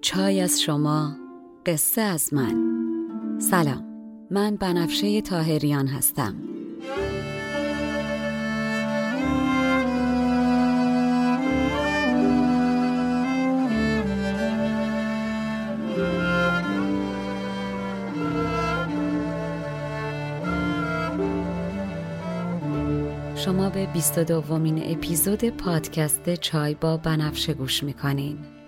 چای از شما قصه از من. سلام من بنفشه تاهریان هستم. شما به 22 دومین اپیزود پادکست چای با بنفشه گوش می‌کنین.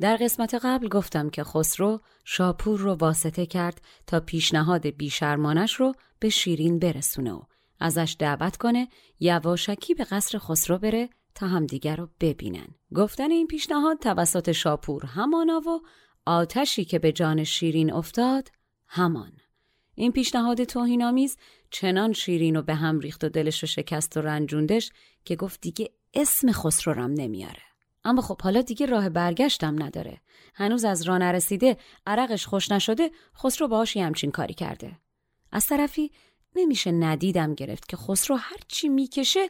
در قسمت قبل گفتم که خسرو شاپور رو واسطه کرد تا پیشنهاد بیشرمانش رو به شیرین برسونه و ازش دعوت کنه یواشکی به قصر خسرو بره تا همدیگر رو ببینن. گفتن این پیشنهاد توسط شاپور همانا و آتشی که به جان شیرین افتاد همان. این پیشنهاد توهینآمیز چنان شیرین رو به هم ریخت و دلش رو شکست و رنجوندش که گفت دیگه اسم خسرو رم نمیاره. اما خب حالا دیگه راه برگشتم نداره. هنوز از راه نرسیده عرقش خوش نشده خسرو باهاش همچین کاری کرده. از طرفی نمیشه ندیدم گرفت که خسرو هرچی می‌کشه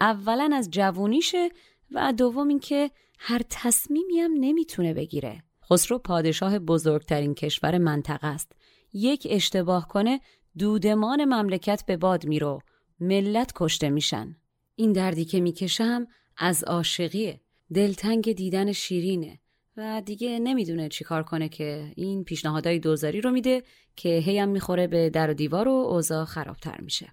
اولا از جوونیشه و دوم اینکه هر تصمیمی هم نمی‌تونه بگیره. خسرو پادشاه بزرگترین کشور منطقه است. یک اشتباه کنه دودمان مملکت به باد میرو ملت کشته میشن. این دردی که می‌کشم از عاشقیه. دلتنگ دیدن شیرینه و دیگه نمی‌دونه چیکار کنه که این پیشنهادهای دوزاری رو میده که هیم می‌خوره به در و دیوار و اوضاع خرابتر میشه.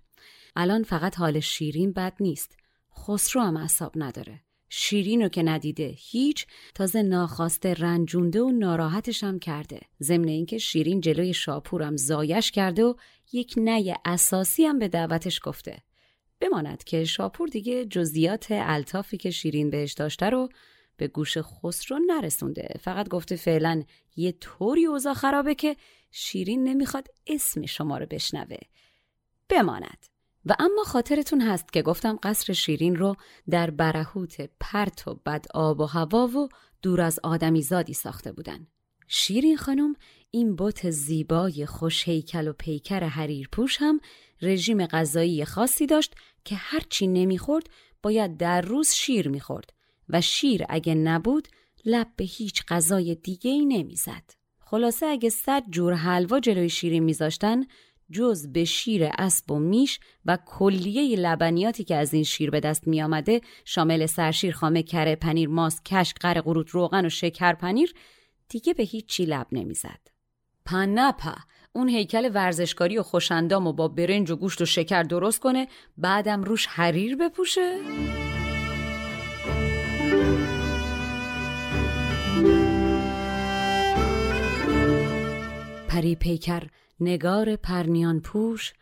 الان فقط حال شیرین بد نیست. خسرو هم اصاب نداره. شیرین رو که ندیده هیچ تازه ناخواسته رنجونده و ناراحتش هم کرده. ضمن اینکه شیرین جلوی شاپورم زایش کرده و یک نه اساسی هم به دعوتش گفته. بماند که شاپور دیگه جزئیات الطافی که شیرین بهش داشته رو به گوش خسرو نرسونده. فقط گفته فعلا یه طوری اوضاع خرابه که شیرین نمی‌خواد اسم شما رو بشنوه. بماند. و اما خاطرتون هست که گفتم قصر شیرین رو در برهوت پرت و بد آب و هوا و دور از آدمی زادی ساخته بودن. شیرین خانم این بت زیبای خوش هیکل و پیکر حریر پوش هم رژیم غذایی خاصی داشت که هرچی نمی‌خورد باید در روز شیر می‌خورد و شیر اگه نبود لب به هیچ غذای دیگه ای نمی‌زد. خلاصه اگه صد جور حلوا جلوی شیرین میذاشتن جز به شیر اسب و میش و کلیه لبنیاتی که از این شیر به دست می آمده شامل سرشیر خامه کره پنیر ماست کشک قره قروت روغن و شکر پنیر دیگه به هیچی لب نمی‌زد پنپا اون هیکل ورزشکاری و خوشندام و با برنج و گوشت و شکر درست کنه بعدم روش حریر بپوشه؟ پری پیکر نگار پرنیان پوش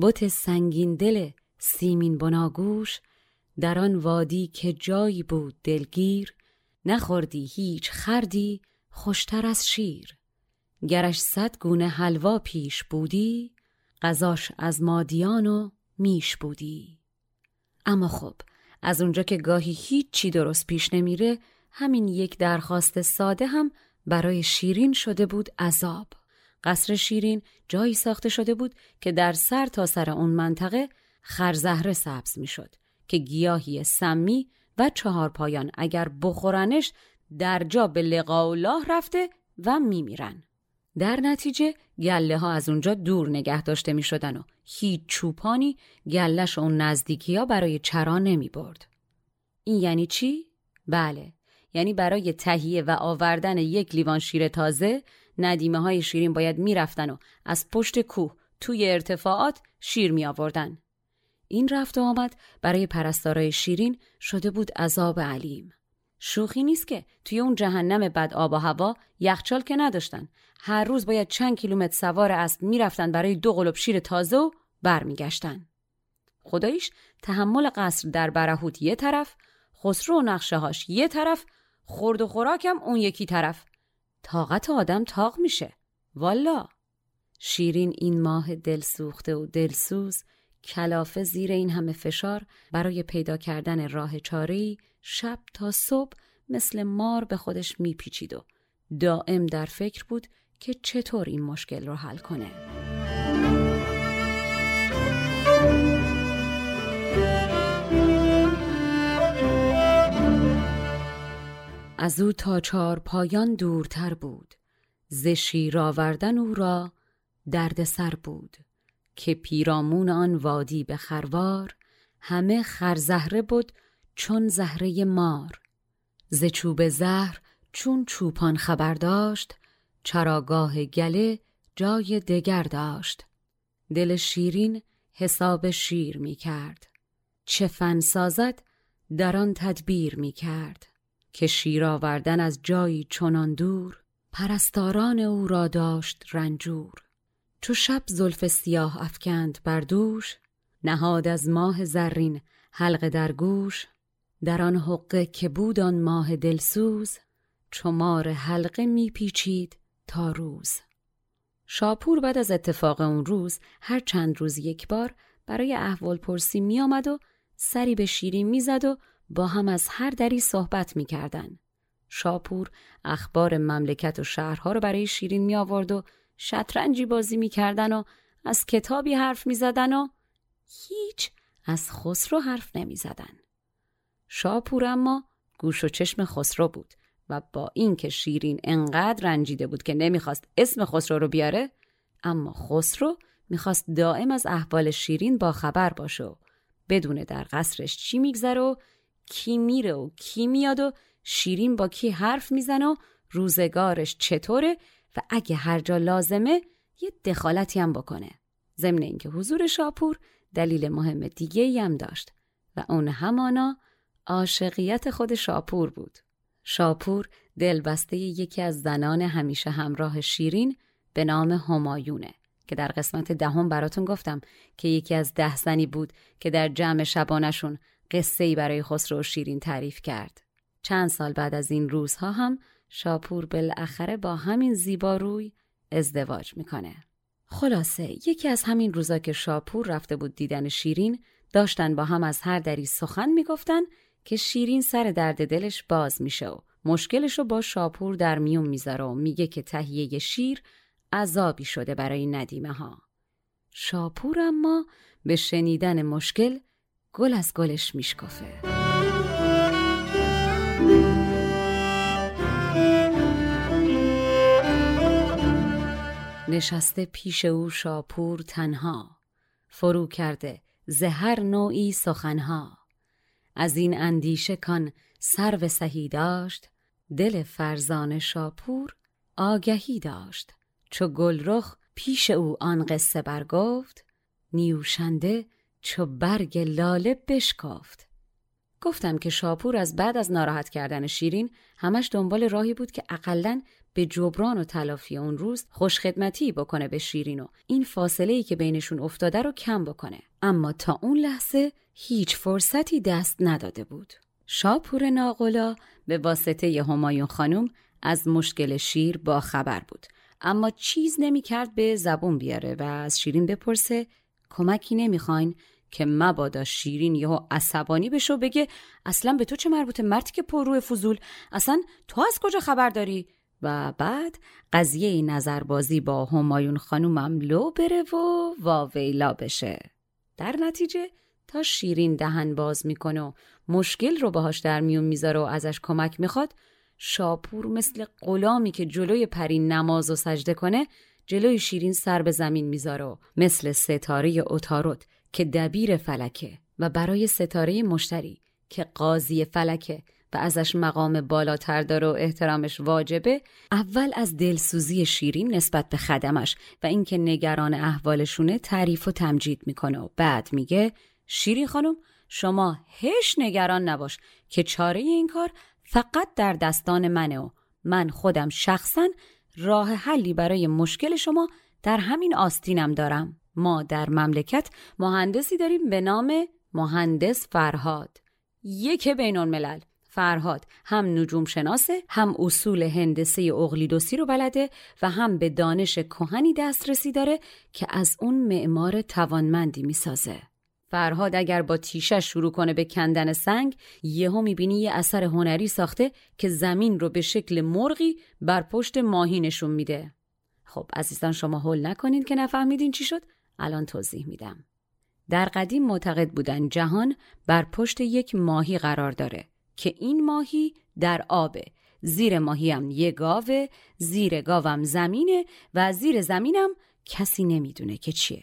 بت سنگین دل سیمین بناگوش در آن وادی که جایی بود دلگیر نخوردی هیچ خردی خوشتر از شیر گرش صد گونه حلوا پیش بودی غذاش از مادیان و میش بودی. اما خب از اونجا که گاهی هیچ چی درست پیش نمیره همین یک درخواست ساده هم برای شیرین شده بود عذاب. قصر شیرین جایی ساخته شده بود که در سر تا سر اون منطقه خرزهره سبز می‌شد که گیاهی سمی و چهار پایان اگر بخورنش در جا به لقاء الله رفته و میمیرن. در نتیجه گله ها از اونجا دور نگه داشته می شدن و هیچ چوپانی گلش اون نزدیکی ها برای چرا نمی برد. این یعنی چی؟ بله یعنی برای تهیه و آوردن یک لیوان شیر تازه ندیمه های شیرین باید می‌رفتن و از پشت کوه توی ارتفاعات شیر می آوردن. این رفت و آمد برای پرستارای شیرین شده بود عذاب علیم. شوخی نیست که توی اون جهنم بد آب و هوا یخچال که نداشتن. هر روز باید چند کیلومتر سوار اسب می‌رفتن برای دو قلب شیر تازه و برمیگشتن. خداییش تحمل قصر در برهوت یه طرف، خسرو و نقشه هاش یه طرف، خورد و خوراکم اون یکی طرف. طاقت آدم تاق میشه. والا. شیرین این ماه دل سوخته و دلسوز کلافه زیر این همه فشار برای پیدا کردن راه چاری شب تا صبح مثل مار به خودش میپیچید و دائم در فکر بود که چطور این مشکل رو حل کنه. از او تا چار پایان دورتر بود ز شیر آوردن او را دردسر بود که پیرامون آن وادی به خروار همه خرزهره بود چون زهره مار ز چوب زهر چون چوپان خبر داشت چراگاه گله جای دگر داشت. دل شیرین حساب شیر می کرد. چه فن سازد در آن تدبیر می کرد. که شیر آوردن از جایی چنان دور پرستاران او را داشت رنجور. چو شب زلف سیاه افکند بر دوش نهاد از ماه زرین حلقه در گوش. در آن حقه که بود آن ماه دلسوز چمار حلقه میپیچید تا روز شاپور بعد از اتفاق اون روز هر چند روز یک بار برای احوال پرسی می آمد و سری به شیرین می‌زد و با هم از هر دری صحبت می‌کردن. شاپور اخبار مملکت و شهرها رو برای شیرین می آورد و شطرنجی بازی می‌کردن و از کتابی حرف می‌زدن و هیچ از خسرو حرف نمی‌زدن. شاپور اما گوش و چشم خسرو بود و با اینکه شیرین انقدر رنجیده بود که نمی‌خواست اسم خسرو رو بیاره اما خسرو می‌خواست دائم از احوال شیرین با خبر باشه و بدونه در قصرش چی میگذره و کی میره و کی میاد و شیرین با کی حرف می‌زنه و روزگارش چطوره و اگه هر جا لازمه یه دخالتی هم بکنه. ضمن اینکه حضور شاپور دلیل مهم دیگه هم داشت و اون همانا عاشقیت خود شاپور بود. شاپور دلبسته یکی از زنان همیشه همراه شیرین به نام همایونه که در قسمت دهم براتون گفتم که یکی از ده زنی بود که در جمع شبانشون قصه ای برای خسرو و شیرین تعریف کرد. چند سال بعد از این روزها هم شاپور بالاخره با همین زیبا روی ازدواج می‌کنه. خلاصه یکی از همین روزا که شاپور رفته بود دیدن شیرین داشتن با هم از هر دری سخن می‌گفتن که شیرین سر درد دلش باز میشه و مشکلش رو با شاپور در میون می‌ذاره و میگه که تهیه شیر عذابی شده برای ندیمه ها. شاپور اما به شنیدن مشکل گل از گلش میشکافه. نشسته پیش او شاپور تنها فرو کرده زهر نوعی سخنها از این اندیشه کان سرو سهی داشت دل فرزان شاپور آگهی داشت. چو گلرخ پیش او آن قصه برگفت نیوشنده چو برگ لاله بشکافت گفتم که شاپور از بعد از ناراحت کردن شیرین همش دنبال راهی بود که اقلا به جبران و تلافی اون روز خوشخدمتی بکنه به شیرین و این فاصله ای که بینشون افتاده رو کم بکنه. اما تا اون لحظه هیچ فرصتی دست نداده بود. شاپور ناقلا به واسطه همایون خانم از مشکل شیر با خبر بود. اما چیز نمی‌کرد به زبون بیاره و از شیرین بپرسه کمکی نمی‌خواین که مبادا شیرین یهو عصبانی بشه و بگه اصلا به تو چه مربوطه؟ مرتی که پر روی فضول. اصلا تو از کجا خبر داری؟ و بعد قضیه نظربازی با همایون خانومم لو بره و واویلا بشه. در نتیجه تا شیرین دهن باز می‌کنه و مشکل رو باهاش در میون می‌ذاره و ازش کمک می‌خواد شاپور مثل غلامی که جلوی پرین نماز و سجده کنه جلوی شیرین سر به زمین می‌ذاره و مثل ستاره اوتاروت که دبیر فلکه و برای ستاره مشتری که قاضی فلکه و ازش مقام بالاتر داره و احترامش واجبه اول از دلسوزی شیرین نسبت به خدمش و اینکه نگران احوالشونه تعریف و تمجید می‌کنه و بعد میگه شیرین خانم شما هش نگران نباش که چاره این کار فقط در دستان منه و من خودم شخصا راه حلی برای مشکل شما در همین آستینم دارم. ما در مملکت مهندسی داریم به نام مهندس فرهاد. یک بین الملل فرهاد هم نجوم شناسه هم اصول هندسه اقلیدوسی رو بلده و هم به دانش کهنی دسترسی داره که از اون معمار توانمندی می‌سازه. فرهاد اگر با تیشه شروع کنه به کندن سنگ یهو می‌بینی یه اثر هنری ساخته که زمین رو به شکل مرغی بر پشت ماهی نشون میده. خب عزیزان شما حل نکنین که نفهمیدین چی شد؟ الان توضیح میدم. در قدیم معتقد بودن جهان بر پشت یک ماهی قرار داره که این ماهی در آبه. زیر ماهی هم یه گاوه زیر گاوم زمینه و زیر زمینم کسی نمی‌دونه که چیه.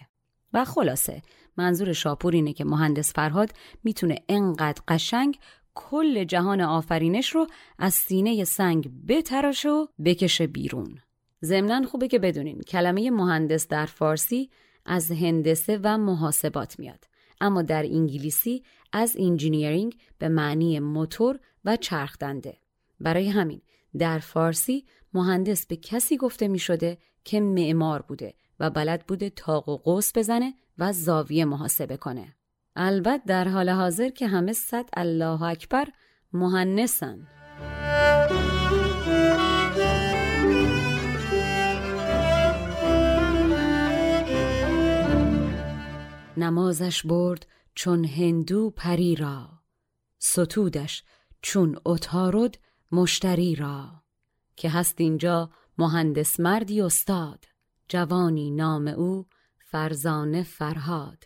و خلاصه منظور شاپور اینه که مهندس فرهاد می‌تونه انقدر قشنگ کل جهان آفرینش رو از سینه سنگ بتراشه و بکشه بیرون. ضمنا خوبه که بدونین کلمه مهندس در فارسی از هندسه و محاسبات میاد. اما در انگلیسی از انجینیرینگ به معنی موتور و چرخدنده. برای همین در فارسی مهندس به کسی گفته می شده که معمار بوده و بلد بوده تاق و قوس بزنه و زاویه محاسبه کنه. البته در حال حاضر که همه صد الله اکبر مهندسن. نمازش برد چون هندو پری را ستودش چون اتارد مشتری را. که هست اینجا مهندس مردی استاد جوانی نام او فرزانه فرهاد.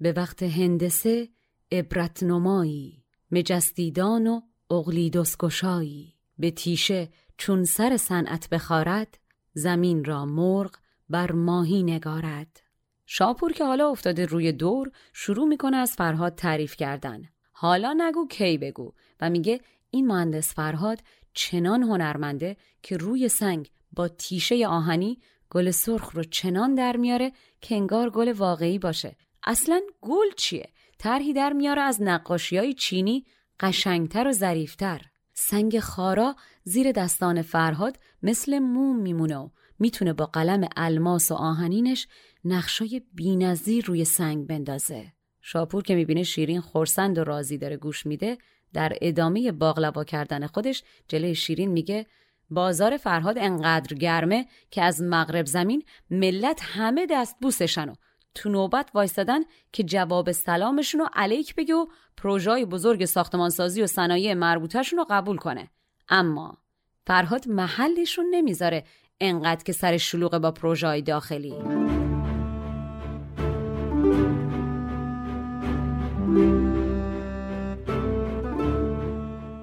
به وقت هندسه عبرت نمایی مجستیدان و اغلی دسکشایی به تیشه چون سر صنعت بخارد زمین را مرغ بر ماهی نگارد. شاپور که حالا افتاده روی دور شروع می‌کنه از فرهاد تعریف کردن. حالا نگو کی بگو و میگه این مهندس فرهاد چنان هنرمنده که روی سنگ با تیشه آهنی گل سرخ رو چنان در میاره که انگار گل واقعی باشه. اصلا گل چیه؟ طرحی در میاره از نقاشی های چینی قشنگتر و ظریفتر. سنگ خارا زیر دستان فرهاد مثل موم میمونه و می‌تونه با قلم الماس و آهنینش نقشای بینظیر روی سنگ بندازه. شاپور که می‌بینه شیرین خورسند و راضی داره گوش میده در ادامه باغلوا کردن خودش جلوی شیرین میگه بازار فرهاد انقدر گرمه که از مغرب زمین ملت همه دست بوسشن و تو نوبت وایستادن که جواب سلامشون رو علیک بگه و پروژای بزرگ ساختمانسازی و صنایع مربوطهشون رو قبول کنه. اما فرهاد محلشون نمی‌ذاره انقدر که سر شلوغ با پروژای داخلی.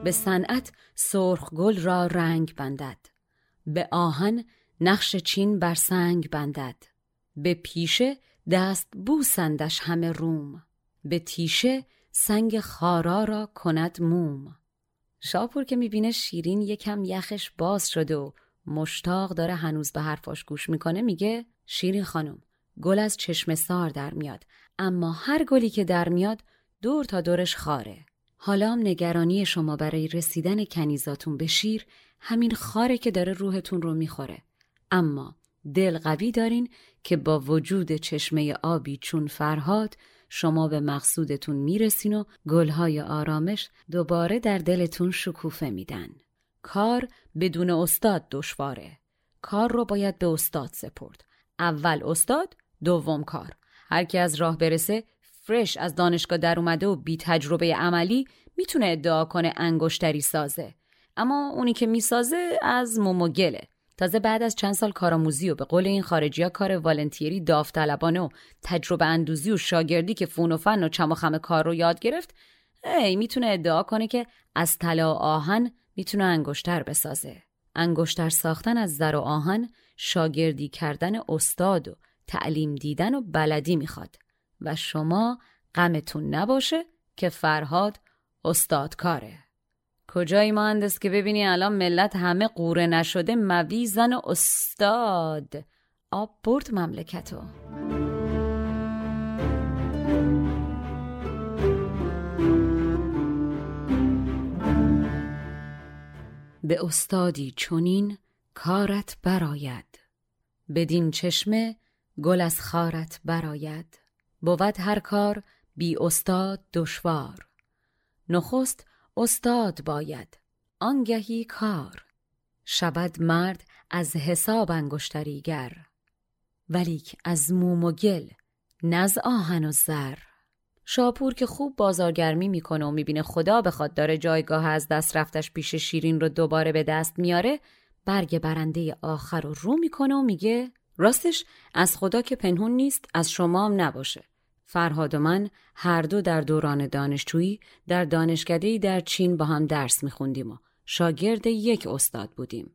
به صنعت سرخ گل را رنگ بندد. به آهن نقش چین بر سنگ بندد. به پیشه دست بوسندش همه روم. به تیشه سنگ خارا را کند موم. شاپور که می‌بینه شیرین یکم یخش باز شده و مشتاق داره هنوز به حرفاش گوش می‌کنه میگه شیرین خانم گل از چشم سار در میاد اما هر گلی که در میاد دور تا دورش خاره. حالا هم نگرانی شما برای رسیدن کنیزاتون به شیر همین خاره که داره روحتون رو می‌خوره. اما دل قوی دارین که با وجود چشمه آبی چون فرهاد شما به مقصودتون می‌رسین و گلهای آرامش دوباره در دلتون شکوفه میدن. کار بدون استاد دشواره. کار رو باید به استاد سپرد. اول استاد دوم کار. هر کی از راه برسه فرش از دانشگاه در اومده و بی تجربه عملی می‌تونه ادعا کنه انگشتری سازه. اما اونی که می‌سازه از مومو گله. تازه بعد از چند سال کارآموزی و به قول این خارجی ها کار والنتیری داوطلبانه و تجربه اندوزی و شاگردی که فون و فن و چم و خم کار رو یاد گرفت ای می‌تونه ادعا کنه که از طلا و آهن می‌تونه انگشتر بسازه. انگشتر ساختن از زر و آهن شاگردی کردن استاد و تعلیم دیدن و بلدی می‌خواد. و شما غمتون نباشه که فرهاد استاد کاره. کجایی مهندس که ببینی الان ملت همه قوره نشده مویزن و استاد. آب برد مملکتو. به استادی چونین کارت براید. بدین چشمه گل از خارت براید. بود هر کار بی استاد دشوار. نخست استاد باید آنگهی کار. شود مرد از حساب انگشتریگر ولیک از موم و گل نز آهن و زر. شاپور که خوب بازارگرمی می‌کنه و می‌بینه خدا بخواد داره جایگاه از دست رفتش پیش شیرین رو دوباره به دست میاره برگ برنده آخر رو رو می‌کنه و میگه راستش از خدا که پنهون نیست از شما هم نباشه. فرهاد و من هر دو در دوران دانشجویی در دانشکدهی در چین با هم درس میخوندیم و شاگرد یک استاد بودیم.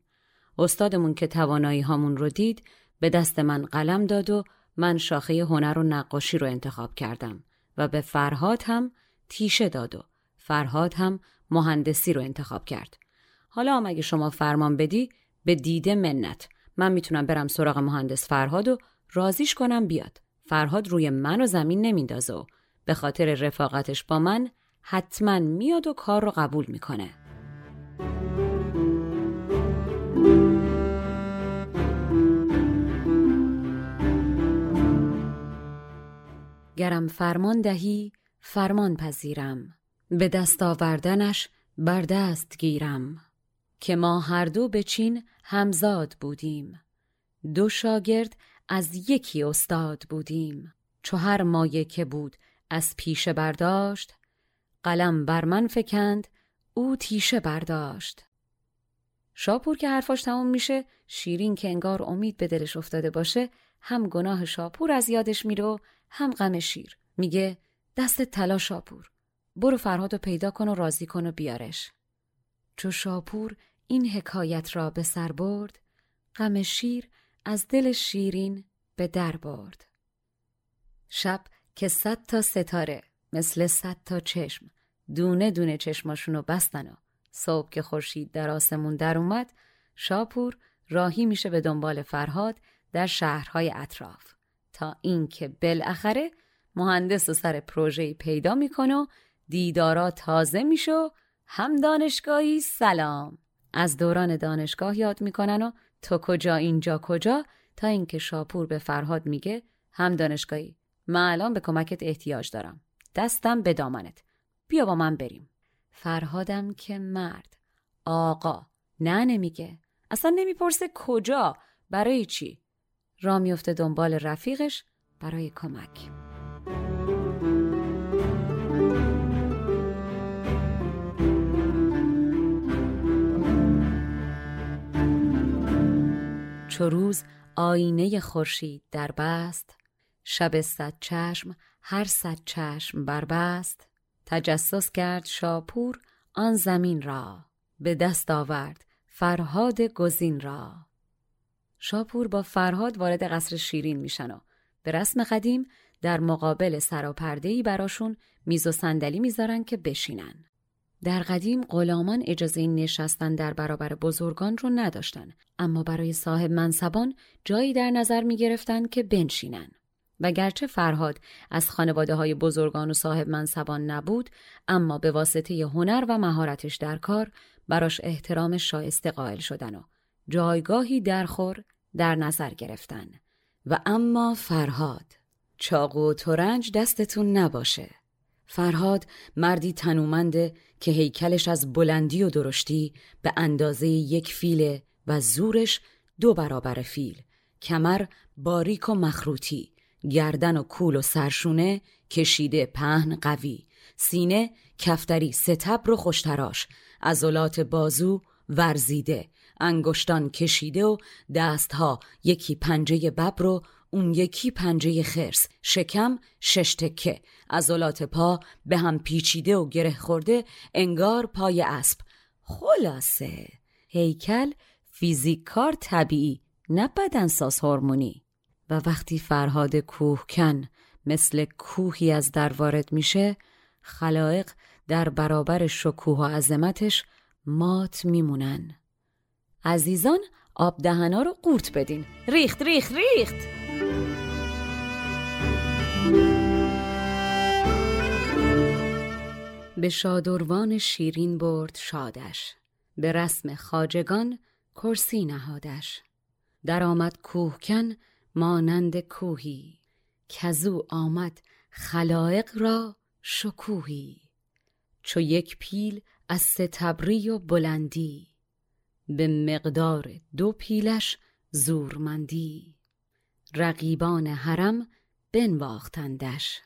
استادمون که توانایی هامون رو دید به دست من قلم داد و من شاخه هنر و نقاشی رو انتخاب کردم و به فرهاد هم تیشه داد و فرهاد هم مهندسی رو انتخاب کرد. حالا هم اگه شما فرمان بدی به دیده منت من می‌تونم برم سراغ مهندس فرهاد و رازیش کنم بیاد. فرهاد روی من و زمین نمیندازه و به خاطر رفاقتش با من حتما میاد و کار رو قبول می‌کنه. گرم فرمان دهی فرمان پذیرم. به دست آوردنش بر دست گیرم. که ما هر دو به چین همزاد بودیم. دو شاگرد از یکی استاد بودیم. چو هر مایه که بود از پیشه برداشت. قلم بر من فکند او تیشه برداشت. شاپور که حرفاش تموم میشه شیرین که انگار امید به دلش افتاده باشه هم گناه شاپور از یادش میره هم غم شیر. میگه دست طلا شاپور برو فرهاد پیدا کن و راضی کن و بیارش. چو شاپور این حکایت را به سر برد غم شیر از دل شیرین به در برد. شب که صد تا ستاره مثل صد تا چشم دونه دونه چشماشونو بستن و صبح که خورشید در آسمون در اومد شاپور راهی میشه به دنبال فرهاد در شهرهای اطراف تا اینکه بالاخره مهندس و سر پروژه پیدا می‌کنه و دیدارا تازه میشه و هم دانشگاهی سلام از دوران دانشگاه یاد می‌کنن و تو کجا اینجا کجا تا اینکه شاپور به فرهاد میگه هم دانشگاهی من الان به کمکت احتیاج دارم. دستم به دامنت. بیا با من بریم. فرهادم که مرد. آقا. نه نمیگه. اصلا نمی‌پرسه کجا؟ برای چی؟ را میفته دنبال رفیقش برای کمک. چو روز آینه خورشید در بست. شب صد چشم هر صد چشم بربست تجسس کرد شاپور آن زمین را به دست آورد فرهاد گزین را. شاپور با فرهاد وارد قصر شیرین میشن و به رسم قدیم در مقابل سراپردهی براشون میز و صندلی می‌ذارن که بشینن. در قدیم غلامان اجازه نشستن در برابر بزرگان رو نداشتن اما برای صاحب منصبان جایی در نظر می گرفتن که بنشینن. و گرچه فرهاد از خانواده های بزرگان و صاحب منصبان نبود اما به واسطه هنر و مهارتش در کار براش احترام شایسته قائل شدن و جایگاهی درخور در نظر گرفتن. و اما فرهاد چاقو و ترنج دستتون نباشه. فرهاد مردی تنومنده که هیکلش از بلندی و درشتی به اندازه یک فیله و زورش دو برابر فیل کمر باریک و مخروطی گردن و کول و سرشونه کشیده پهن قوی سینه کفتری ستبر و خوشتراش عضلات بازو ورزیده انگشتان کشیده و دستها یکی پنجه ببر و اون یکی پنجه خرس شکم شش تکه. عضلات پا به هم پیچیده و گره خورده انگار پای اسب. خلاصه. هیکل فیزیکار طبیعی نه بدنساز هورمونی. و وقتی فرهاد کوهکن مثل کوهی از در وارد میشه خلایق در برابر شکوه و عظمتش مات میمونن. عزیزان آب دهنا رو قورت بدین. ریخت ریخت ریخت! به شادروان شیرین برد شادش. به رسم خاجگان کرسی نهادش. در آمد کوهکن مانند کوهی. کزو آمد خلائق را شکوهی. چو یک پیل از ستبری و بلندی. به مقدار دو پیلش زورمندی. رقیبان حرم بنواختندش.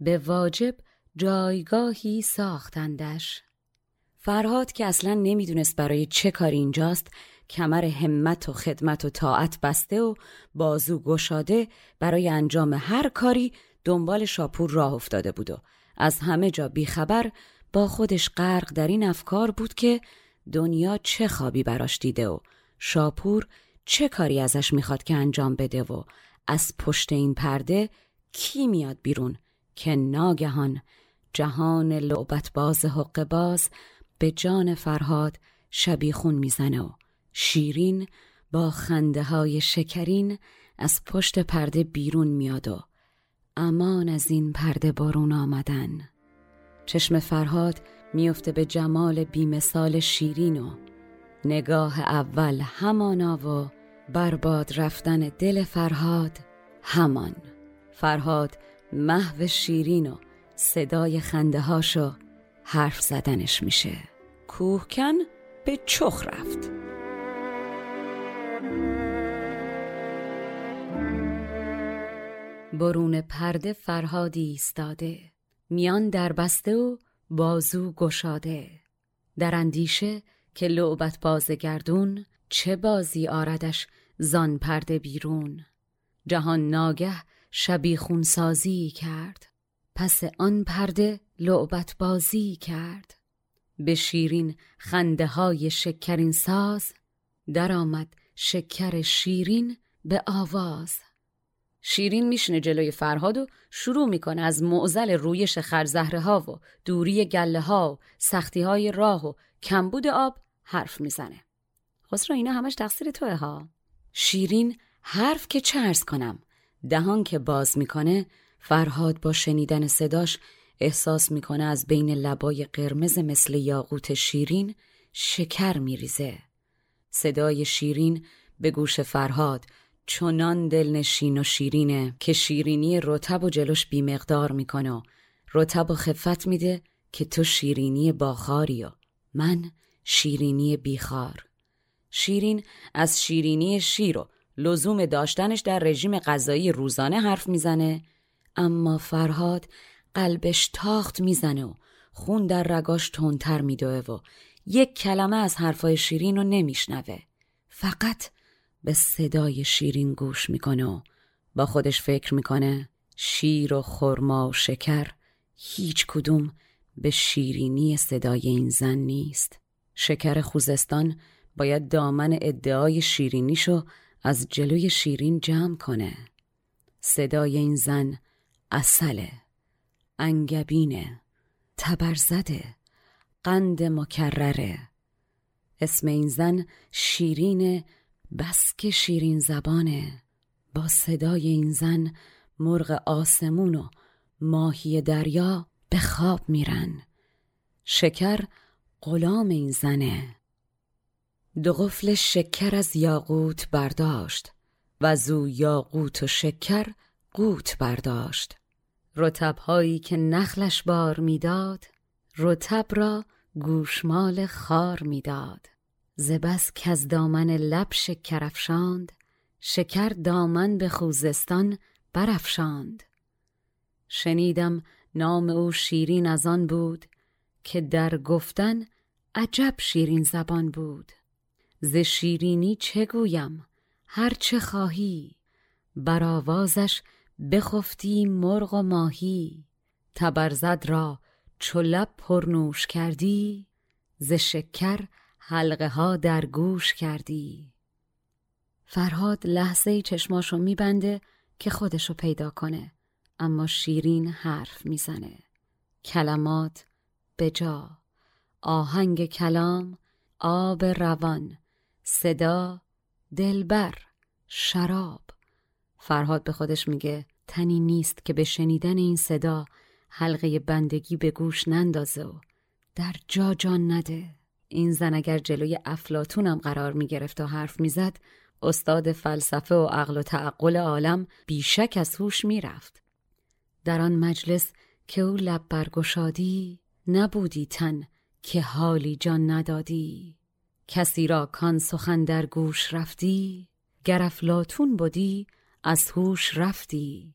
به واجب جایگاهی ساختندش. فرهاد که اصلا نمی‌دونست برای چه کاری اینجاست کمر همت و خدمت و طاعت بسته و بازو گشاده برای انجام هر کاری دنبال شاپور راه افتاده بود و از همه جا بیخبر با خودش غرق در این افکار بود که دنیا چه خوابی براش دیده و شاپور چه کاری ازش می‌خواد که انجام بده و از پشت این پرده کی میاد بیرون که ناگهان جهان لعبت باز حق باز به جان فرهاد شبیخون می‌زنه و شیرین با خنده های شکرین از پشت پرده بیرون میاد و امان از این پرده بارون آمدن. چشم فرهاد میفته به جمال بیمثال شیرین و نگاه اول همانا و برباد رفتن دل فرهاد همان. فرهاد محو شیرین و صدای خنده هاشو حرف زدنش میشه. کوهکن به چخ رفت. برون پرده فرهادی ایستاده. میان در بسته و بازو گشاده. در اندیشه که لعبت بازگردون چه بازی آردش زان پرده بیرون. جهان ناگه شبی خونسازی کرد. پس آن پرده لعبت بازی کرد. به شیرین خنده های شکرین ساز درآمد شکر شیرین به آواز. شیرین میشنه جلوی فرهاد و شروع می‌کنه از معزل رویش خرزهره ها و دوری گله ها و سختی های راه و کمبود آب حرف می‌زنه. خسرو اینا همش تقصیر توه ها؟ شیرین حرف که چرز کنم؟ دهان که باز می‌کنه فرهاد با شنیدن صداش احساس می‌کنه از بین لبای قرمز مثل یاقوت شیرین شکر میریزه. صدای شیرین به گوش فرهاد چنان دلنشین و شیرینه که شیرینی رتب و جلوش بیمقدار می‌کنه و رتب و خفت میده که تو شیرینی باخاری و من شیرینی بیخار. شیرین از شیرینی شیر و لزوم داشتنش در رژیم غذایی روزانه حرف می‌زنه اما فرهاد قلبش تاخت می‌زنه و خون در رگاش تندتر میدوه و یک کلمه از حرفای شیرین رو نمیشنوه. فقط به صدای شیرین گوش می‌کنه و با خودش فکر می‌کنه شیر و خرما و شکر هیچ کدوم به شیرینی صدای این زن نیست. شکر خوزستان باید دامن ادعای شیرینیشو از جلوی شیرین جمع کنه. صدای این زن اصله انگبینه تبرزده قند مکرره اسم این زن شیرین بس که شیرین زبانه با صدای این زن مرغ آسمون و ماهی دریا به خواب میرن. شکر غلام این زنه. دو قفل شکر از یاقوت برداشت و زو یاقوت و شکر قوت برداشت. رتبهایی که نخلش بار می‌داد رتب را گوشمال خار می‌داد. زبس که از دامن لب شکر افشاند شکر دامن به خوزستان برافشاند. شنیدم نام او شیرین از آن بود که در گفتن عجب شیرین زبان بود. ز شیرینی چه گویم؟ هر چه خواهی. بر آوازش بخفتی مرغ و ماهی تبرزد را چو پرنوش کردی ز شکر حلقه ها در گوش کردی. فرهاد لحظه چشماشو میبنده که خودشو پیدا کنه اما شیرین حرف می‌زنه. کلمات به جا. آهنگ کلام آب روان صدا دلبر شراب. فرهاد به خودش میگه تنی نیست که به شنیدن این صدا حلقه بندگی به گوش نندازه و در جا جان نده. این زن اگر جلوی افلاتونم قرار می‌گرفت و حرف می‌زد استاد فلسفه و عقل و تعقل عالم بیشک از هوش می‌رفت. در آن مجلس که او لب برگشادی نبودی تن که حالی جان ندادی. کسی را کان سخن در گوش رفتی گر افلاتون بودی از هوش رفتی.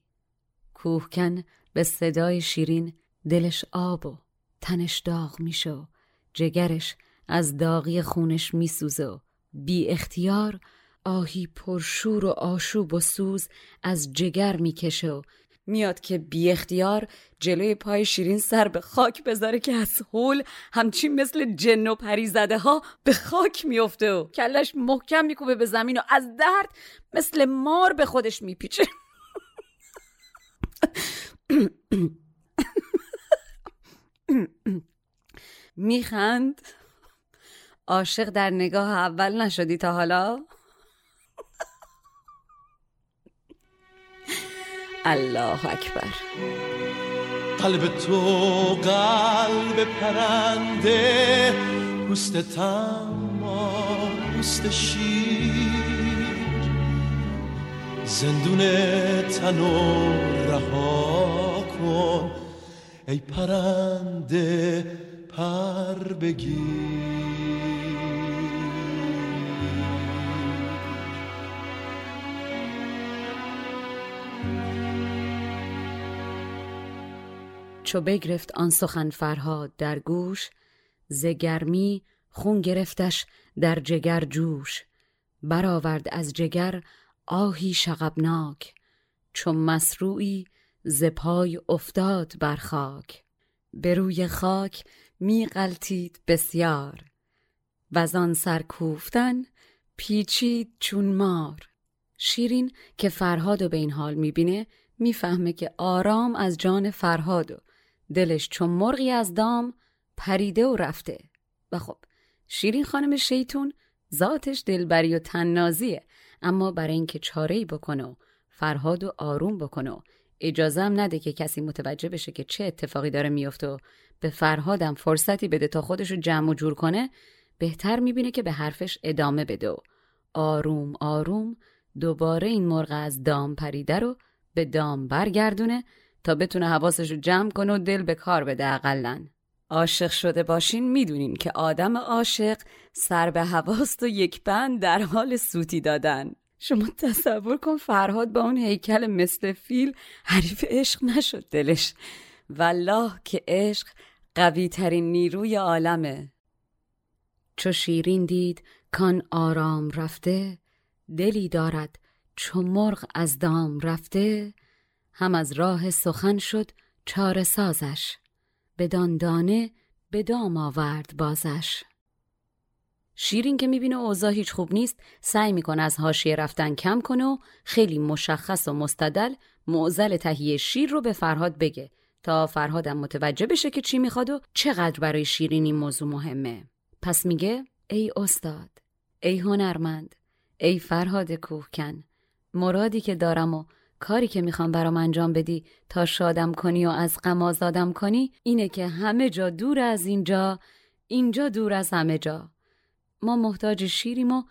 کوهکن به صدای شیرین دلش آب و تنش داغ میشه جگرش از داغی خونش میسوزه بی اختیار آهی پرشور و آشوب و سوز از جگر می‌کشه و میاد که بی اختیار جلوی پای شیرین سر به خاک بذاره که از حول همچین مثل جن و پریزده ها به خاک میفته و کلش محکم میکوبه به زمین و از درد مثل مار به خودش میپیچه میخند عاشق در نگاه اول نشدی تا حالا؟ الله اکبر. قلب تو قلب پرنده پوست تما پوست شیر. زندون تنو رها کن ای پرنده پر بگیر. چو بگرفت آن سخن فرهاد در گوش ز گرمی خون گرفتش در جگر جوش. برآورد از جگر آهی شغبناک چو مسروعی ز پای افتاد بر خاک. به روی خاک می غلطید بسیار و آن سر کوفتن پیچید چون مار. شیرین که فرهاد و به این حال می‌بینه می‌فهمه که آرام از جان فرهاد و دلش چون مرغی از دام پریده و رفته. و خب شیرین خانم شیطون ذاتش دلبری و تننازیه اما برای اینکه چاره ای بکنه و فرهاد و آروم بکنه و اجازه هم نده که کسی متوجه بشه که چه اتفاقی داره میفته و به فرهادم فرصتی بده تا خودشو جمع و جور کنه بهتر می‌بینه که به حرفش ادامه بده و آروم آروم دوباره این مرغ از دام پریده رو به دام برگردونه تا بتونه حواسش رو جمع کنه و دل به کار بده اقلا عاشق شده باشین می‌دونین که آدم عاشق سر به حواست و یک بند در حال سوتی دادن. شما تصور کن فرهاد با اون هیکل مثل فیل حریف عشق نشد دلش. والله که عشق قوی ترین نیروی عالمه. چو شیرین دید کان آرام رفته دلی دارد چو مرغ از دام رفته هم از راه سخن شد چاره سازش. بدان دانه به دام آورد بازش. شیرین که می‌بینه اوضاع هیچ خوب نیست سعی می‌کنه از حاشیه رفتن کم کنه و خیلی مشخص و مستدل معزل تهیه شیر رو به فرهاد بگه تا فرهادم متوجه بشه که چی می‌خواد و چقدر برای شیرین این موضوع مهمه. پس میگه ای استاد ای هنرمند ای فرهاد کوهکن مرادی که دارم و کاری که می‌خوام برام انجام بدی تا شادم کنی و از غم آزادم کنی اینه که همه جا دور از اینجا اینجا دور از همه جا. ما محتاج شیریم و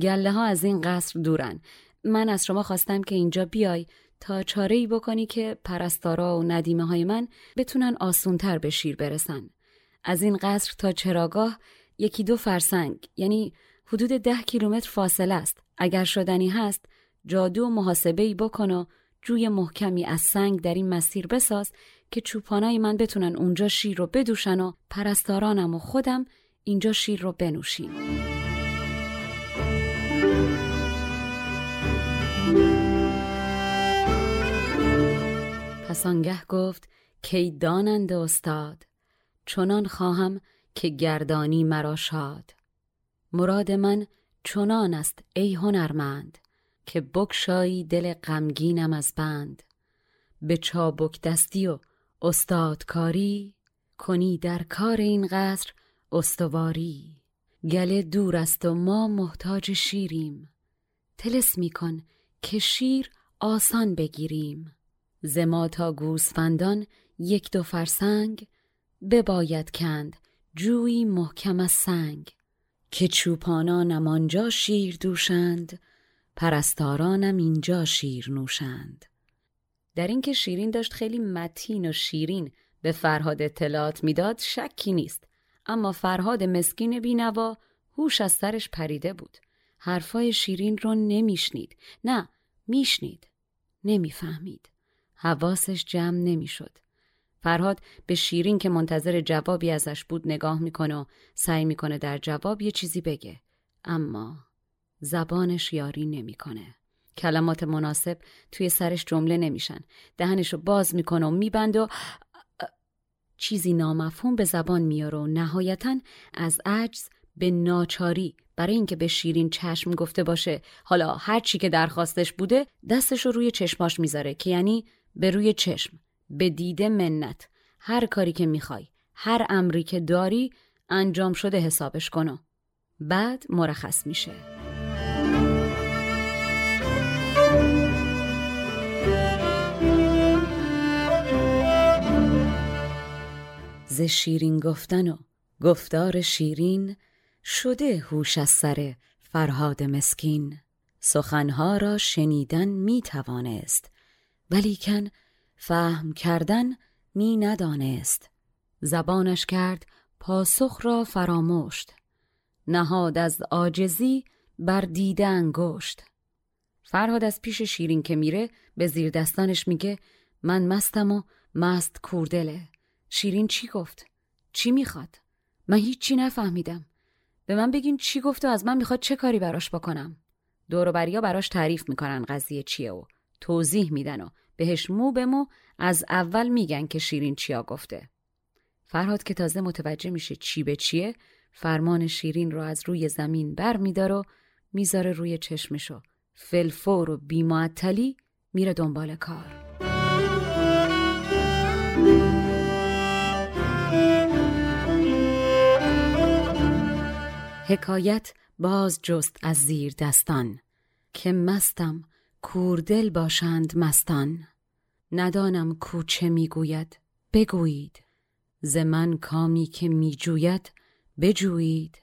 گله ها از این قصر دورن. من از شما خواستم که اینجا بیای تا چاره ای بکنی که پرستارا و ندیمه های من بتونن آسونتر به شیر برسن. از این قصر تا چراگاه یکی دو فرسنگ یعنی حدود ده کیلومتر فاصله است. اگر شدنی هست جادو و محاسبه ای بکن و جوی محکمی از سنگ در این مسیر بساز که چوپانای من بتونن اونجا شیر رو بدوشن و پرستارانم و خودم اینجا شیر رو بنوشیم. پس آنگه گفت کی دانند استاد؟ چنان خواهم که گردانی مرا شاد. مراد من چنان است ای هنرمند. که بکشایی دل غمگینم از بند. به چابک دستی و استادکاری کنی در کار این قصر استواری. گله دور است و ما محتاج شیریم. تلس میکن که شیر آسان بگیریم. زما تا گوسفندان یک دو فرسنگ بباید کند جویی محکم از سنگ. که چوپانانم آنجا شیر دوشند پرستارانم اینجا شیر نوشند. در اینکه شیرین داشت خیلی متین و شیرین به فرهاد اطلاعات می‌داد شکی نیست. اما فرهاد مسکین بینوا هوش از سرش پریده بود. حرفای شیرین رو نمیشنید. نه میشنید. نمی‌فهمید. حواسش جمع نمی‌شد. فرهاد به شیرین که منتظر جوابی ازش بود نگاه می‌کنه و سعی می‌کنه در جواب یه چیزی بگه. اما زبانش یاری نمی‌کنه. کلمات مناسب توی سرش جمله نمیشن. دهنشو باز می‌کنه و میبند و چیزی نامفهوم به زبان میاره و نهایتا از عجز به ناچاری برای اینکه به شیرین چشم گفته باشه حالا هر چی که درخواستش بوده دستش رو روی چشماش می‌ذاره که یعنی به روی چشم به دیده منت. هر کاری که می‌خوای هر امری که داری انجام شده حسابش کنو بعد مرخص میشه. ز شیرین گفتن و گفتار شیرین شده هوش از سر فرهاد مسکین. سخنها را شنیدن می توانست ولیکن فهم کردن می ندانست زبانش کرد پاسخ را فراموشت. نهاد از عاجزی بر دیده انگشت. فرهاد از پیش شیرین که میره به زیر دستانش میگه من مستم و مست کوردله. شیرین چی گفت؟ چی می‌خواد؟ من هیچی نفهمیدم به من بگین چی گفت و از من می‌خواد چه کاری براش بکنم دوروبریا براش تعریف می‌کنن قضیه چیه و توضیح میدن و بهش مو به مو از اول میگن که شیرین چیا گفته فرهاد که تازه متوجه میشه چی به چیه فرمان شیرین رو از روی زمین بر میدار و می‌ذاره روی چشمشو فلفور و بیمعطلی میره دنبال کار حکایت باز جست از زیر دستان. که مستم کوردل باشند مستان. ندانم کوچه می‌گوید بگویید. ز من کامی که میجوید بجویید.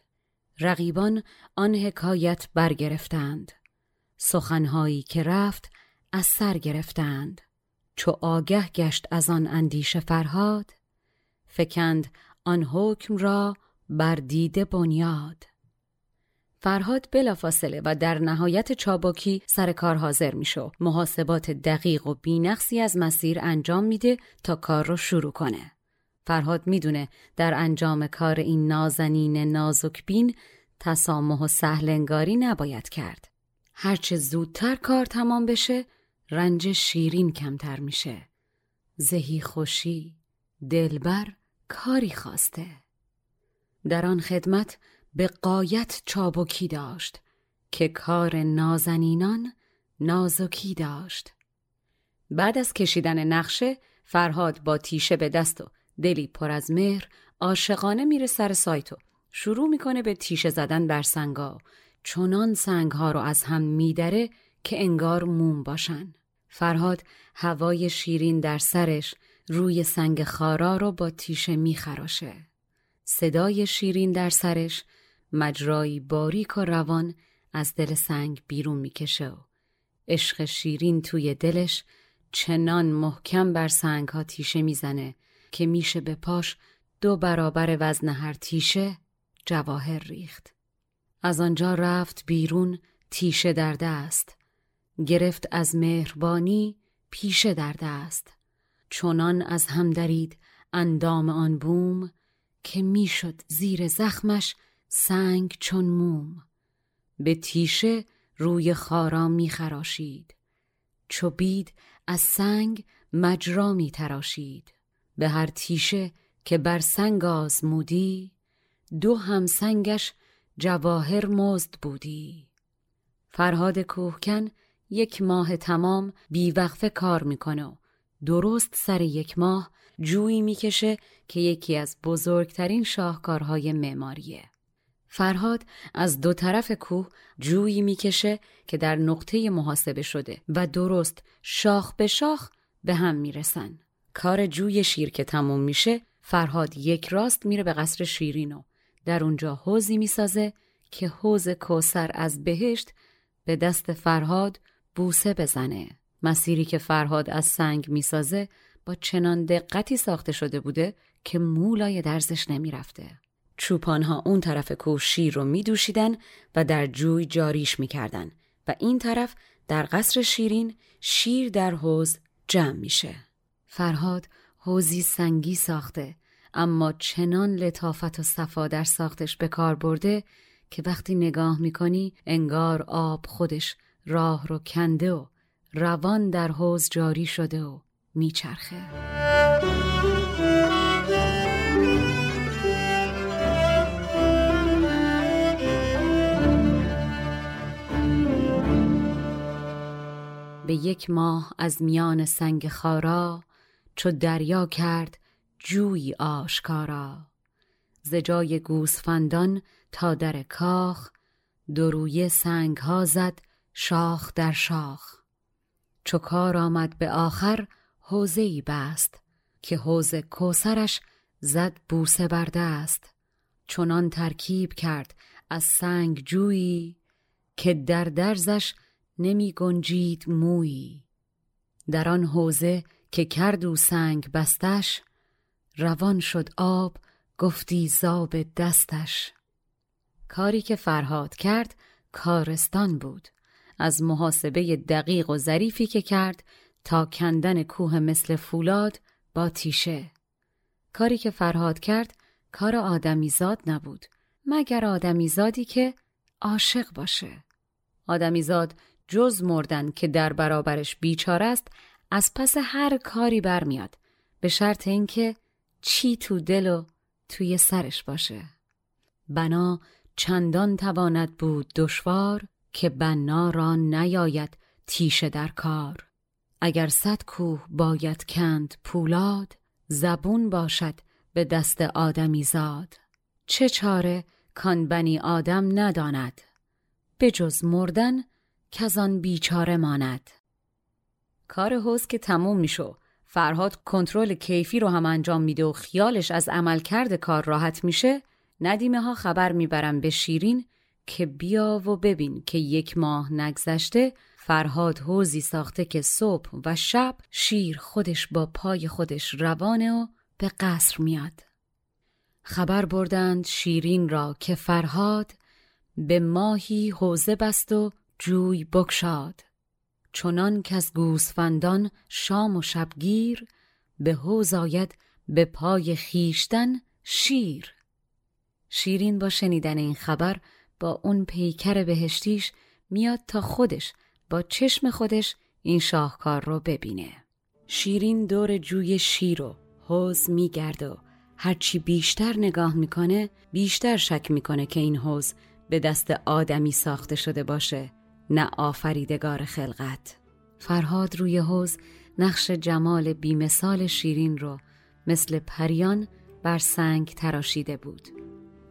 رقیبان آن حکایت برگرفتند. سخنهایی که رفت از سر گرفتند. چو آگه گشت از آن اندیشه فرهاد فکند آن حکم را بر دیده بنیاد. فرهاد بلافاصله و در نهایت چابکی سر کار حاضر میشه. محاسبات دقیق و بینقصی از مسیر انجام میده تا کار رو شروع کنه. فرهاد می‌دونه در انجام کار این نازنین نازک بین تسامح و سهلنگاری نباید کرد. هرچه زودتر کار تمام بشه رنج شیرین کمتر میشه. زهی خوشی دلبر کاری خواسته. در آن خدمت به قایت چابکی داشت که کار نازنینان نازکی داشت. بعد از کشیدن نقشه فرهاد با تیشه به دست و دلی پر از مهر عاشقانه میره سر سایتو شروع می‌کنه به تیشه زدن بر سنگا. چنان سنگها رو از هم میدره که انگار موم باشن. فرهاد هوای شیرین در سرش روی سنگ خارا رو با تیشه میخراشه. صدای شیرین در سرش مجرایی باریک و روان از دل سنگ بیرون می‌کشه و عشق شیرین توی دلش چنان محکم بر سنگ ها تیشه می‌زنه که میشه به پاش دو برابر وزن هر تیشه جواهر ریخت. از آنجا رفت بیرون تیشه در دست. گرفت از مهربانی پیشه در دست. چنان از هم درید اندام آن بوم که می‌شد زیر زخمش سنگ چون موم. به تیشه روی خارا می خراشید. چو بید از سنگ مجرا می تراشید. به هر تیشه که بر سنگ آزمودی دو هم سنگش جواهر مزد بودی. فرهاد کوهکن یک ماه تمام بیوقفه کار می‌کنه درست سر یک ماه جویی می‌کشه که یکی از بزرگترین شاهکارهای معماریه. فرهاد از دو طرف کوه جویی می‌کشه که در نقطه محاسبه شده و درست شاخ به شاخ به هم می‌رسن. کار جوی شیر که تموم میشه فرهاد یک راست میره به قصر شیرین و در اونجا حوزی می‌سازه که حوز کوسر از بهشت به دست فرهاد بوسه بزنه. مسیری که فرهاد از سنگ می‌سازه با چنان دقتی ساخته شده بوده که مولای درزش نمی‌رفته. چوپانها اون طرف کوه شیر رو میدوشیدن و در جوی جاریش می‌کردن و این طرف در قصر شیرین شیر در حوز جمع میشه. فرهاد حوزی سنگی ساخته اما چنان لطافت و صفا در ساختش به کار برده که وقتی نگاه می‌کنی انگار آب خودش راه رو کنده و روان در حوز جاری شده و میچرخه. به یک ماه از میان سنگ خارا چو دریا کرد جوی آشکارا. ز جای گوسفندان تا در کاخ دروی سنگ ها زد شاخ در شاخ. چو کار آمد به آخر حوزه ای بست که حوز کوسرش زد بوسه بر دست. چنان ترکیب کرد از سنگ جویی که در درزش نمی گنجید مویی. در آن حوزه که کرد او سنگ بستش روان شد آب گفتی زاب دستش. کاری که فرهاد کرد کارستان بود. از محاسبه دقیق و ظریفی که کرد تا کندن کوه مثل فولاد با تیشه. کاری که فرهاد کرد کار آدمیزاد نبود مگر آدمیزادی که عاشق باشه. آدمیزاد جز مردن که در برابرش بیچار است از پس هر کاری برمیاد به شرط اینکه چی تو دل و توی سرش باشه. بنا چندان تواند بود دشوار که بنا را نیاید تیشه در کار. اگر صد کوه باید کند پولاد زبون باشد به دست آدمی زاد. چه چاره کان بنی آدم نداند؟ به جز مردن کزان بیچاره ماند کار حوز که تموم میشو فرهاد کنترل کیفی رو هم انجام میده و خیالش از عملکرد کار راحت میشه ندیمه ها خبر می‌برن به شیرین که بیا و ببین که یک ماه نگذشته فرهاد حوزی ساخته که صبح و شب شیر خودش با پای خودش روانه و به قصر میاد. خبر بردند شیرین را که فرهاد به ماهی حوزه بست و جوی بکشاد. چنان که از گوسفندان شام و شبگیر به حوز آید به پای خیشتن شیر. شیرین با شنیدن این خبر با اون پیکر بهشتیش میاد تا خودش با چشم خودش این شاهکار رو ببینه شیرین دور جوی شیر و حوز میگرد و هرچی بیشتر نگاه می‌کنه بیشتر شک می‌کنه که این حوز به دست آدمی ساخته شده باشه نه آفریدگار خلقت. فرهاد روی حوز نقش جمال بیمثال شیرین رو مثل پریان بر سنگ تراشیده بود.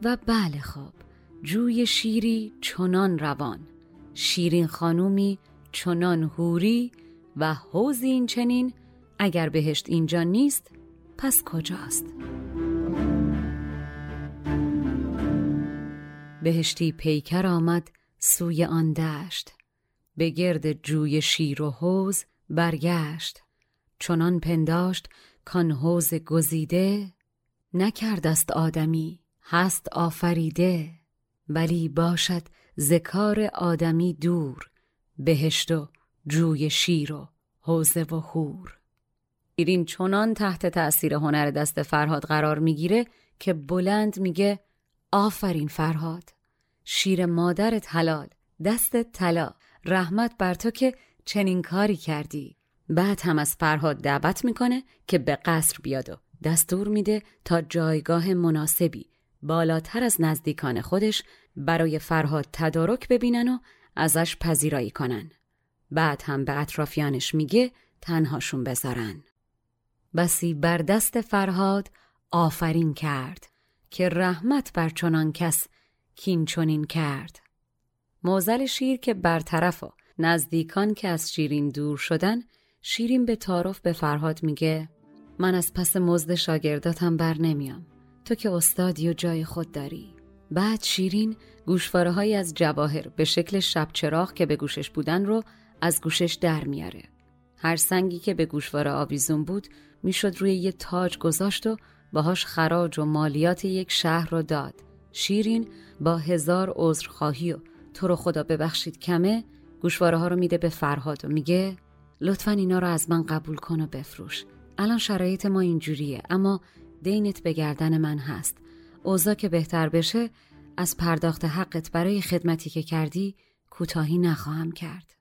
و بله خواب جوی شیری چنان روان. شیرین خانومی چنان هوری و حوز این چنین اگر بهشت اینجا نیست پس کجاست؟ بهشتی پیکر آمد سوی آن دشت. به گرد جوی شیر و حوز برگشت. چنان پنداشت کان حوز گزیده نکردست آدمی هست آفریده. ولی باشد ذکار آدمی دور بهشت و جوی شیر و حوزه و هور ایرین چنان تحت تأثیر هنر دست فرهاد قرار می‌گیره که بلند میگه آفرین فرهاد. شیر مادرت حلال دست طلا رحمت بر تو که چنین کاری کردی بعد هم از فرهاد دعوت می‌کنه که به قصر بیاد و دستور میده تا جایگاه مناسبی بالاتر از نزدیکان خودش برای فرهاد تدارک ببینن و ازش پذیرایی کنن. بعد هم به اطرافیانش میگه تنهاشون بذارن. بسی بر دست فرهاد آفرین کرد که رحمت بر چنان کس کین چنین کرد. موزل شیر که برطرف و نزدیکان که از شیرین دور شدن شیرین به تعارف به فرهاد میگه من از پس مزد شاگرداتم بر نمیام. تو که استادی و جای خود داری. بعد شیرین گوشواره از جواهر به شکل شب چراغ که به گوشش بودن رو از گوشش در میاره. هر سنگی که به گوشواره آویزون بود می‌شد روی یه تاج گذاشت و باهاش خراج و مالیات یک شهر رو داد. شیرین با هزار عذرخواهی و تو رو خدا ببخشید کمه گوشواره ها رو میده به فرهاد و میگه لطفا اینا رو از من قبول کن و بفروش. الان شرایط ما اینجوریه اما دینت به گردن من هست. اوضاع که بهتر بشه از پرداخت حقت برای خدمتی که کردی کوتاهی نخواهم کرد.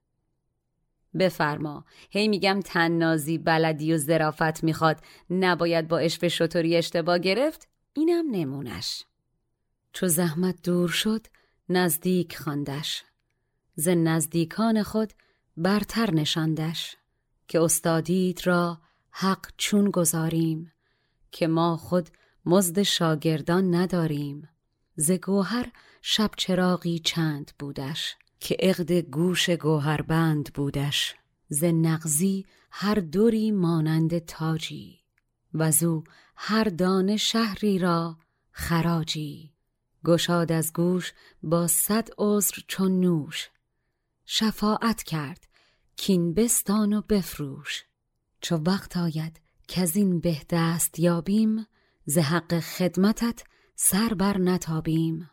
بفرما. هی میگم تننازی بلدی و زرافت می‌خواد. نباید با اشف شطوری اشتباه گرفت؟ اینم نمونش چو زحمت دور شد نزدیک خواندش. ز نزدیکان خود برتر نشاندش که استادیت را حق چون گذاریم که ما خود مزد شاگردان نداریم. ز گوهر شب چراغی چند بودش که اقد گوش گوهربند بودش. ز نغزی هر دوری مانند تاجی وزو هر دانه شهری را خراجی. گشاد از گوش با صد عذر چون نوش. شفاعت کرد کین بستان و بفروش. چو وقت آید که این به دست یابیم ز حق خدمتت سر بر نتابیم.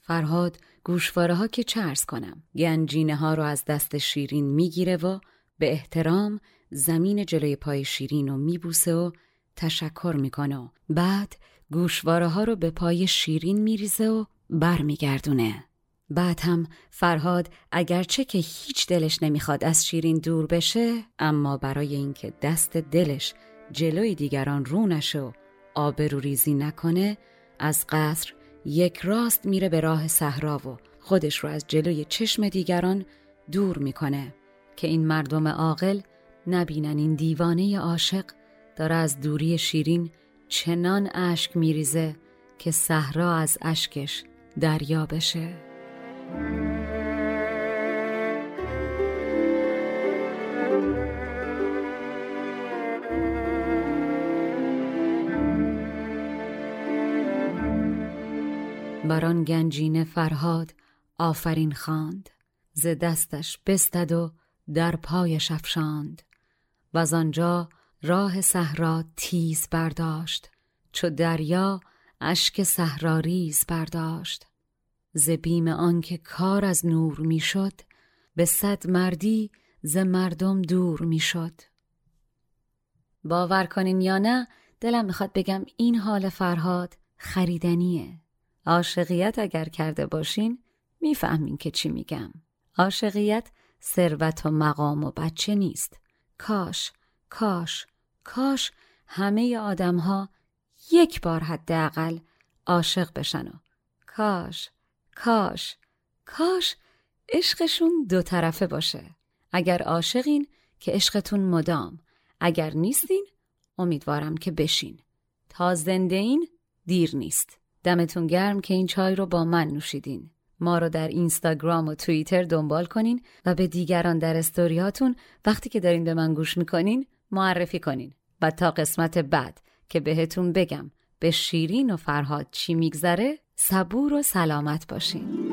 فرهاد گوشواره ها که چرس کنم گنجینه ها رو از دست شیرین می‌گیره و به احترام زمین جلوی پای شیرین رو میبوسه و تشکر می‌کنه بعد گوشواره ها رو به پای شیرین میریزه و برمیگردونه. بعد هم فرهاد اگرچه که هیچ دلش نمی‌خواد از شیرین دور بشه اما برای اینکه دست دلش جلوی دیگران رو نشه و آبرو ریزی نکنه از قصر یک راست میره به راه صحرا و خودش رو از جلوی چشم دیگران دور می‌کنه که این مردم عاقل نبینن این دیوانه عاشق داره از دوری شیرین چنان اشک میریزه که صحرا از اشکش دریا بشه. بران گنجینه فرهاد آفرین خواند. ز دستش بستد و در پایش افشاند. و آنجا راه صحرا تیز برداشت چو دریا اشک صحراریز برداشت. ز بیم آنکه کار از نور می‌شد به صد مردی ز مردم دور می‌شد. باور کنین یا نه دلم می‌خواد بگم این حال فرهاد خریدنیه. عاشقیت اگر کرده باشین می‌فهمین که چی میگم. عاشقیت ثروت و مقام و بچه نیست. کاش کاش کاش همه آدم ها یک بار حداقل عاشق بشن و کاش کاش کاش عشقشون دو طرفه باشه. اگر عاشقین که عشقتون مدام اگر نیستین امیدوارم که بشین. تا زنده این دیر نیست. دمتون گرم که این چای رو با من نوشیدین. ما رو در اینستاگرام و توییتر دنبال کنین و به دیگران در استوریاتون وقتی که دارین به من گوش می‌کنین معرفی کنین و تا قسمت بعد که بهتون بگم به شیرین و فرهاد چی میگذره صبور و سلامت باشین.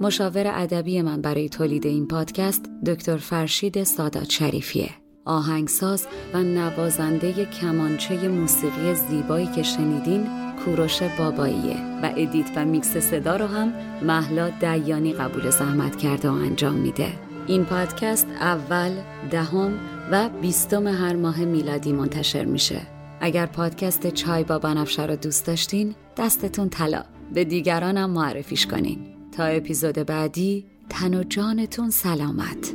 مشاور ادبی من برای تولید این پادکست دکتر فرشید سادات شریفیه. آهنگساز و نوازنده کمانچه موسیقی زیبایی که شنیدین کوروش باباییه و ادیت و میکس صدا رو هم مهلا دیانی قبول زحمت کرده و انجام میده. این پادکست اول، دهم و بیستم هر ماه میلادی منتشر میشه. اگر پادکست چای با بنفشه رو دوست داشتین دستتون طلا. به دیگرانم معرفیش کنین. تا اپیزود بعدی تن و جانتون سلامت.